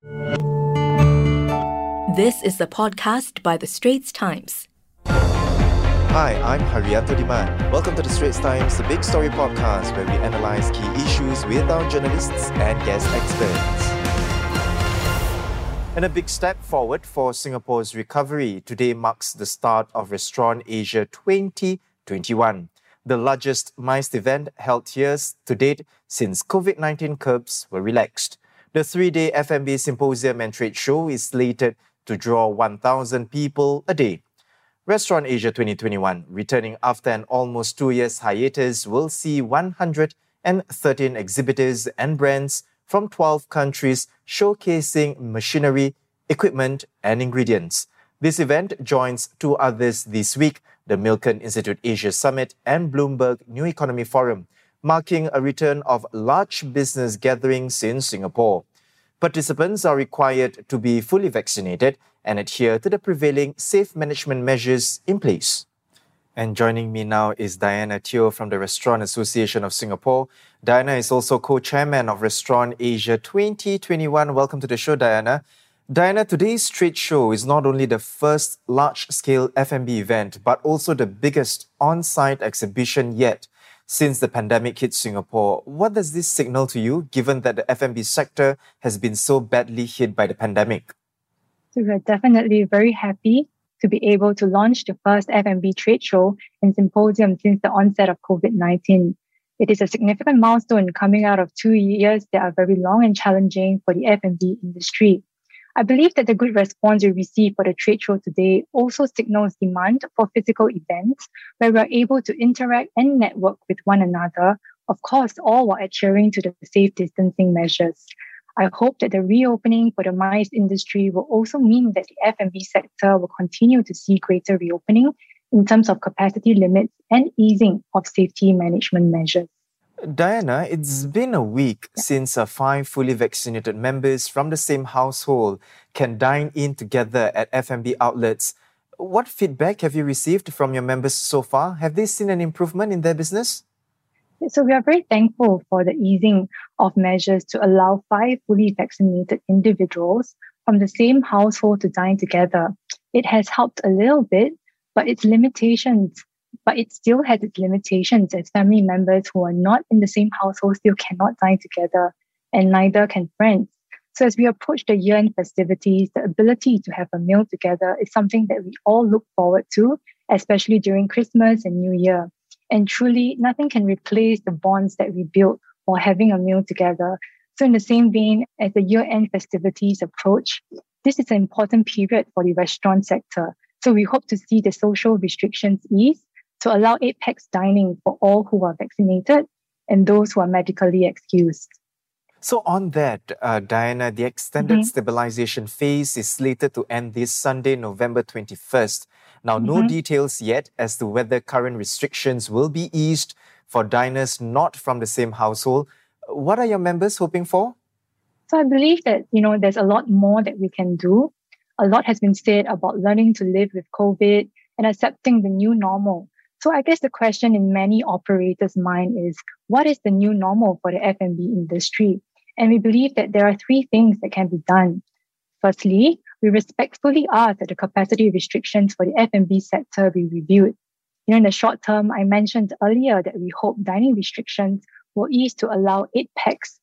This is a podcast by The Straits Times. Hi, I'm Hairianto Diman. Welcome to The Straits Times, the big story podcast where we analyze key issues with our journalists and guest experts. And a big step forward for Singapore's recovery. Today marks the start of Restaurant Asia 2021, the largest MICE event held here to date since COVID 19 curbs were relaxed. The three day F&B symposium and trade show is slated to draw 1,000 people a day. Restaurant Asia 2021, returning after an almost two years hiatus, will see 113 exhibitors and brands from 12 countries showcasing machinery, equipment, and ingredients. This event joins two others this week the Milken Institute Asia Summit and Bloomberg New Economy Forum, marking a return of large business gatherings in Singapore. Participants are required to be fully vaccinated and adhere to the prevailing safe management measures in place. And joining me now is Diana Teo from the Restaurant Association of Singapore. Diana is also co-chairman of Restaurant Asia 2021. Welcome to the show, Diana. Diana, today's trade show is not only the first large-scale F&B event, but also the biggest on-site exhibition yet since the pandemic hit Singapore. What does this signal to you, given that the F&B sector has been so badly hit by the pandemic? So we're definitely very happy to be able to launch the first F&B trade show and symposium since the onset of COVID-19. It is a significant milestone coming out of two years that are very long and challenging for the F&B industry. I believe that the good response we received for the trade show today also signals demand for physical events where we're able to interact and network with one another, of course, all while adhering to the safe distancing measures. I hope that the reopening for the MICE industry will also mean that the F&B sector will continue to see greater reopening in terms of capacity limits and easing of safety management measures. Diana, it's been a week yeah. since uh, five fully vaccinated members from the same household can dine in together at F&B outlets. What feedback have you received from your members so far? Have they seen an improvement in their business? So we are very thankful for the easing of measures to allow five fully vaccinated individuals from the same household to dine together. It has helped a little bit, but its limitations but it still has its limitations as family members who are not in the same household still cannot dine together, and neither can friends. So, as we approach the year end festivities, the ability to have a meal together is something that we all look forward to, especially during Christmas and New Year. And truly, nothing can replace the bonds that we build while having a meal together. So, in the same vein, as the year end festivities approach, this is an important period for the restaurant sector. So, we hope to see the social restrictions ease to allow eight pax dining for all who are vaccinated and those who are medically excused. So, on that, uh, Diana, the extended mm-hmm. stabilization phase is slated to end this Sunday, November 21st. Now, mm-hmm. no details yet as to whether current restrictions will be eased for diners not from the same household. What are your members hoping for? So, I believe that, you know, there's a lot more that we can do. A lot has been said about learning to live with COVID and accepting the new normal. So I guess the question in many operators' mind is, what is the new normal for the F&B industry? And we believe that there are three things that can be done. Firstly, we respectfully ask that the capacity restrictions for the F&B sector be reviewed. You know, in the short term, I mentioned earlier that we hope dining restrictions will ease to allow eight pax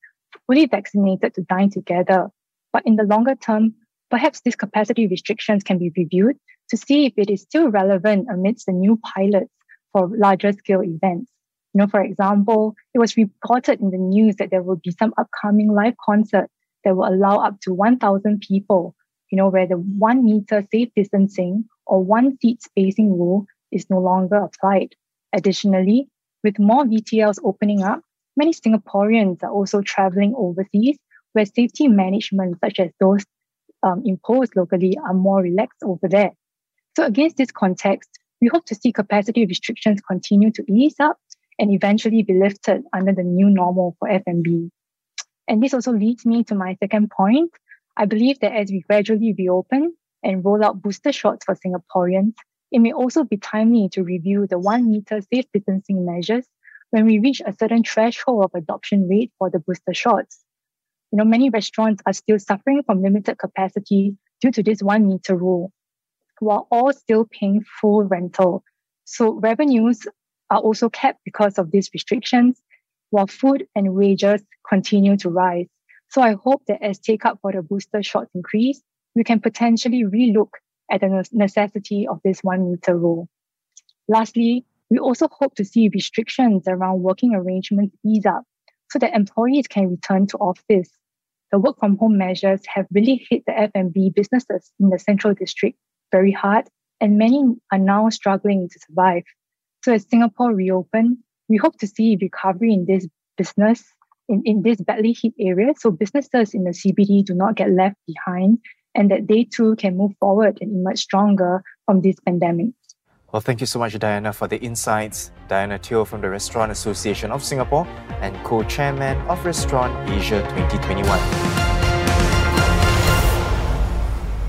fully vaccinated to dine together. But in the longer term, perhaps these capacity restrictions can be reviewed to see if it is still relevant amidst the new pilots for larger scale events. You know, for example, it was reported in the news that there will be some upcoming live concert that will allow up to 1,000 people, you know, where the one meter safe distancing or one seat spacing rule is no longer applied. Additionally, with more VTLs opening up, many Singaporeans are also traveling overseas where safety management, such as those um, imposed locally, are more relaxed over there. So, against this context, we hope to see capacity restrictions continue to ease up and eventually be lifted under the new normal for F&B. And this also leads me to my second point. I believe that as we gradually reopen and roll out booster shots for Singaporeans, it may also be timely to review the one meter safe distancing measures when we reach a certain threshold of adoption rate for the booster shots. you know, many restaurants are still suffering from limited capacity due to this one meter rule, while all still paying full rental. So revenues are also kept because of these restrictions, while food and wages continue to rise. So I hope that as take up for the booster shots increase, we can potentially relook at the necessity of this one meter rule. Lastly, we also hope to see restrictions around working arrangements ease up so that employees can return to office. The work from home measures have really hit the F&B businesses in the central district very hard, and many are now struggling to survive. So as Singapore reopen, we hope to see recovery in this business in, in this badly hit area so businesses in the CBD do not get left behind and that they too can move forward and emerge stronger from this pandemic. Well, thank you so much, Diana, for the insights. Diana Teo from the Restaurant Association of Singapore and co chairman of Restaurant Asia 2021.